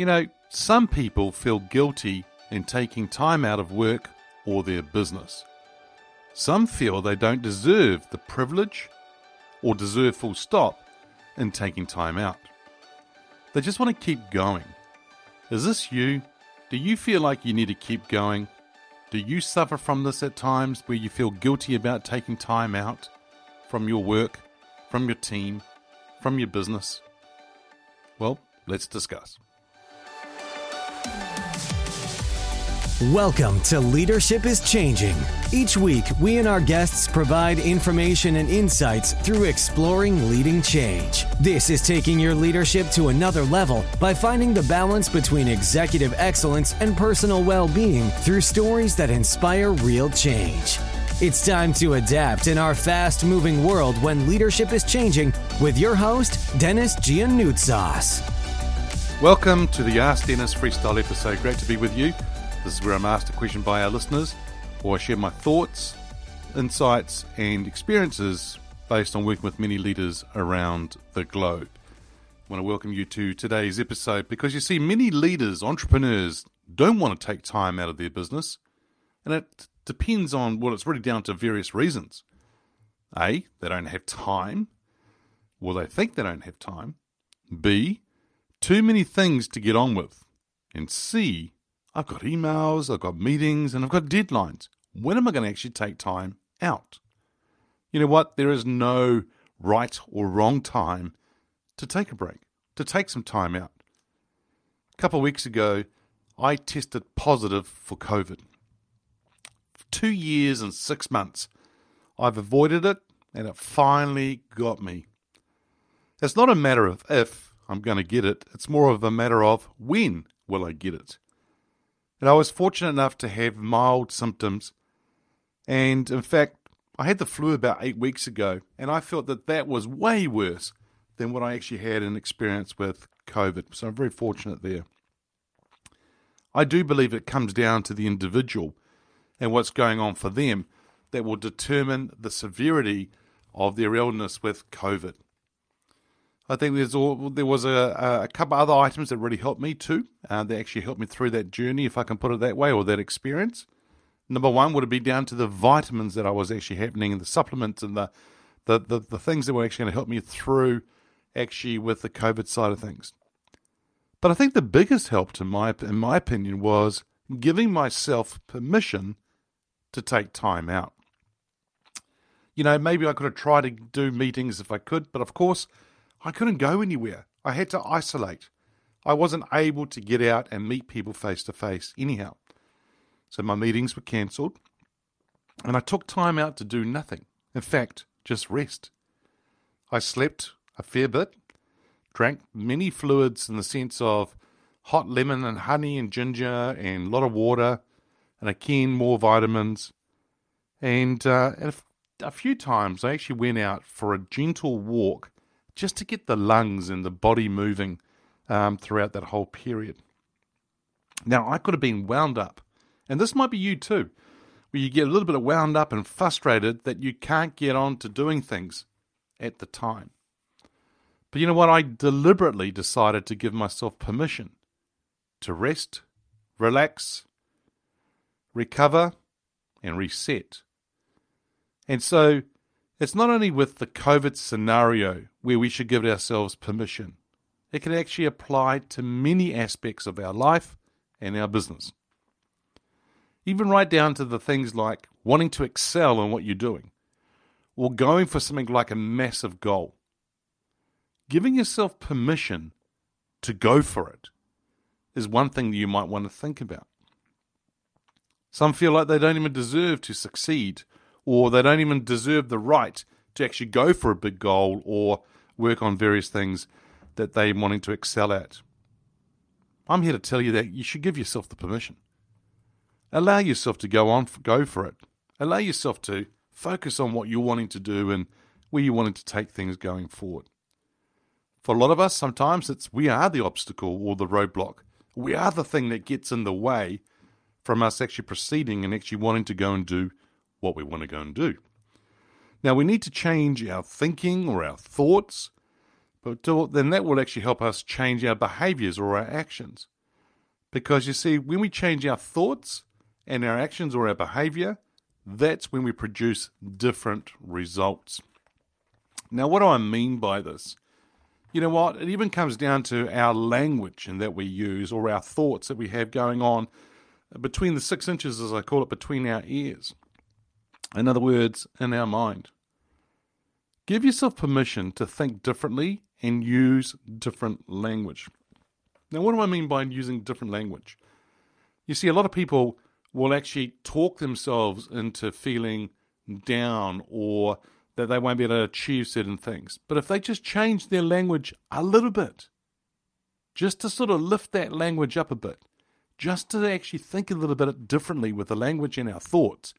You know, some people feel guilty in taking time out of work or their business. Some feel they don't deserve the privilege or deserve full stop in taking time out. They just want to keep going. Is this you? Do you feel like you need to keep going? Do you suffer from this at times where you feel guilty about taking time out from your work, from your team, from your business? Well, let's discuss. Welcome to Leadership is Changing. Each week, we and our guests provide information and insights through exploring leading change. This is taking your leadership to another level by finding the balance between executive excellence and personal well being through stories that inspire real change. It's time to adapt in our fast moving world when leadership is changing with your host, Dennis Giannoutsas. Welcome to the Ask Dennis Freestyle episode. Great to be with you. This is where I'm asked a question by our listeners, or I share my thoughts, insights, and experiences based on working with many leaders around the globe. I want to welcome you to today's episode because you see, many leaders, entrepreneurs, don't want to take time out of their business, and it depends on well, it's really down to various reasons. A, they don't have time. Well, they think they don't have time. B, too many things to get on with. And C, I've got emails, I've got meetings, and I've got deadlines. When am I going to actually take time out? You know what? There is no right or wrong time to take a break, to take some time out. A couple of weeks ago, I tested positive for COVID. For two years and six months, I've avoided it, and it finally got me. It's not a matter of if I'm going to get it, it's more of a matter of when will I get it. And I was fortunate enough to have mild symptoms. And in fact, I had the flu about eight weeks ago, and I felt that that was way worse than what I actually had an experience with COVID. So I'm very fortunate there. I do believe it comes down to the individual and what's going on for them that will determine the severity of their illness with COVID. I think there's all, there was a, a couple other items that really helped me too. Uh, they actually helped me through that journey, if I can put it that way, or that experience. Number one would be down to the vitamins that I was actually happening, and the supplements, and the the, the, the things that were actually going to help me through actually with the COVID side of things. But I think the biggest help, to my in my opinion, was giving myself permission to take time out. You know, maybe I could have tried to do meetings if I could, but of course I couldn't go anywhere. I had to isolate. I wasn't able to get out and meet people face to face anyhow. So my meetings were cancelled, and I took time out to do nothing. In fact, just rest. I slept a fair bit, drank many fluids in the sense of hot lemon and honey and ginger and a lot of water, and again more vitamins. And, uh, and a few times I actually went out for a gentle walk just to get the lungs and the body moving um, throughout that whole period. Now, I could have been wound up, and this might be you too, where you get a little bit of wound up and frustrated that you can't get on to doing things at the time. But you know what? I deliberately decided to give myself permission to rest, relax, recover, and reset. And so it's not only with the COVID scenario where we should give ourselves permission, it can actually apply to many aspects of our life and our business. Even right down to the things like wanting to excel in what you're doing, or going for something like a massive goal. Giving yourself permission to go for it is one thing that you might want to think about. Some feel like they don't even deserve to succeed or they don't even deserve the right to actually go for a big goal or work on various things that they're wanting to excel at. I'm here to tell you that you should give yourself the permission. Allow yourself to go on, go for it. Allow yourself to focus on what you're wanting to do and where you're wanting to take things going forward. For a lot of us, sometimes it's we are the obstacle or the roadblock. We are the thing that gets in the way from us actually proceeding and actually wanting to go and do what we want to go and do. Now, we need to change our thinking or our thoughts But then that will actually help us change our behaviors or our actions. Because you see, when we change our thoughts and our actions or our behavior, that's when we produce different results. Now, what do I mean by this? You know what? It even comes down to our language and that we use or our thoughts that we have going on between the six inches, as I call it, between our ears. In other words, in our mind. Give yourself permission to think differently and use different language. Now, what do I mean by using different language? You see, a lot of people will actually talk themselves into feeling down or that they won't be able to achieve certain things. But if they just change their language a little bit, just to sort of lift that language up a bit, just to actually think a little bit differently with the language and our thoughts,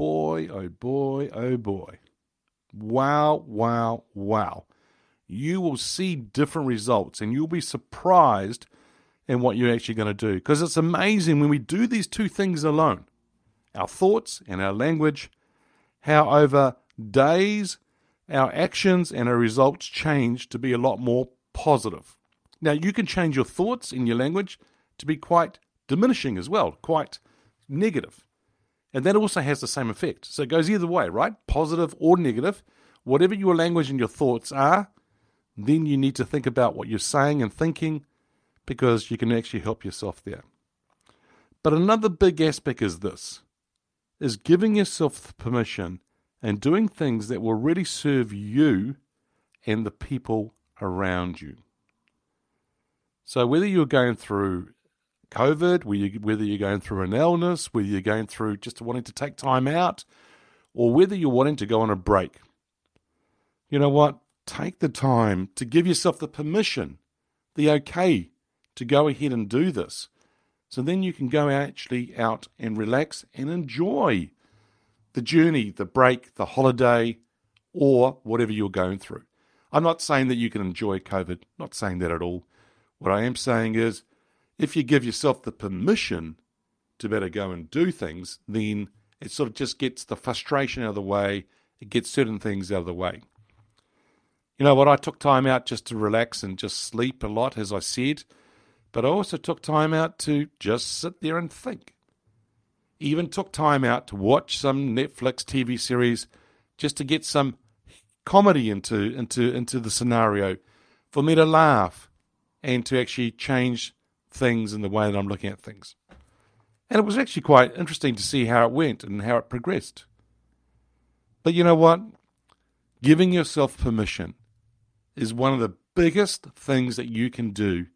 boy, oh boy, oh boy. Wow, wow, wow. You will see different results and you'll be surprised in what you're actually going to do. Because it's amazing when we do these two things alone our thoughts and our language, how over days our actions and our results change to be a lot more positive. Now, you can change your thoughts and your language to be quite diminishing as well, quite negative. And that also has the same effect. So it goes either way, right? Positive or negative. Whatever your language and your thoughts are, then you need to think about what you're saying and thinking because you can actually help yourself there. But another big aspect is this is giving yourself permission and doing things that will really serve you and the people around you. So whether you're going through COVID, whether you're going through an illness, whether you're going through just wanting to take time out, or whether you're wanting to go on a break, you know what? Take the time to give yourself the permission, the okay to go ahead and do this. So then you can go actually out and relax and enjoy the journey, the break, the holiday, or whatever you're going through. I'm not saying that you can enjoy COVID, not saying that at all. What I am saying is if you give yourself the permission to better go and do things, then it sort of just gets the frustration out of the way, it gets certain things out of the way. You know what? I took time out just to relax and just sleep a lot, as I said. But I also took time out to just sit there and think. Even took time out to watch some Netflix TV series just to get some comedy into into into the scenario for me to laugh and to actually change things and the way that I'm looking at things. And it was actually quite interesting to see how it went and how it progressed. But you know what? Giving yourself permission is one of the biggest things that you can do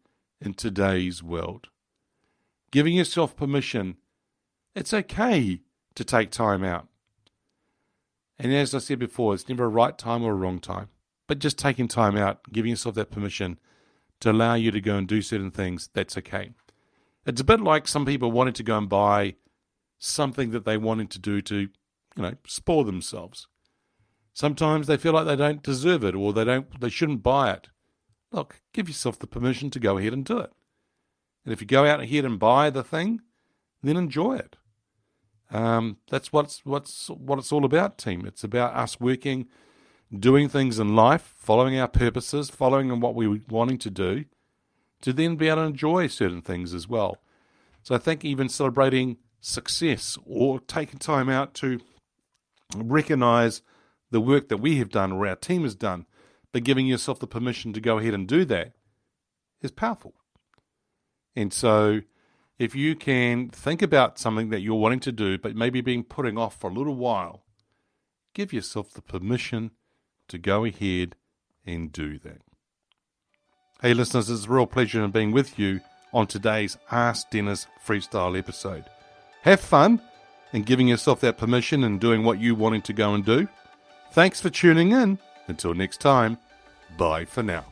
in today's world. Giving yourself permission, it's okay to take time out. And as I said before, it's never a right time or a wrong time, but just taking time out, giving yourself that permission to allow you to go and do certain things, that's okay. It's a bit like some people wanted to go and buy something that they wanted to do to, you know, spoil themselves. Sometimes they feel like they don't deserve it or they don't they shouldn't buy it. Look, give yourself the permission to go ahead and do it. And if you go out ahead and buy the thing, then enjoy it. Um, that's what's what's what it's all about, team. It's about us working, doing things in life, following our purposes, following what we're wanting to do, to then be able to enjoy certain things as well. So I think even celebrating success or taking time out to recognize the work that we have done or our team has done, but giving yourself the permission to go ahead and do that is powerful. And so, if you can think about something that you're wanting to do, but maybe being putting off for a little while, give yourself the permission to go ahead and do that. Hey, listeners, it's a real pleasure in being with you on today's Ask Dennis freestyle episode. Have fun and giving yourself that permission and doing what you wanted to go and do. Thanks for tuning in. Until next time, bye for now.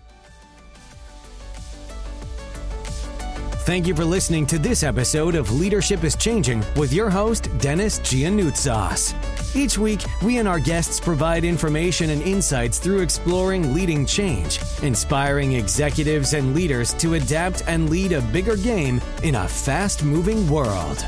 Thank you for listening to this episode of Leadership is Changing with your host, Dennis Giannoutsas. Each week, we and our guests provide information and insights through exploring leading change, inspiring executives and leaders to adapt and lead a bigger game in a fast moving world.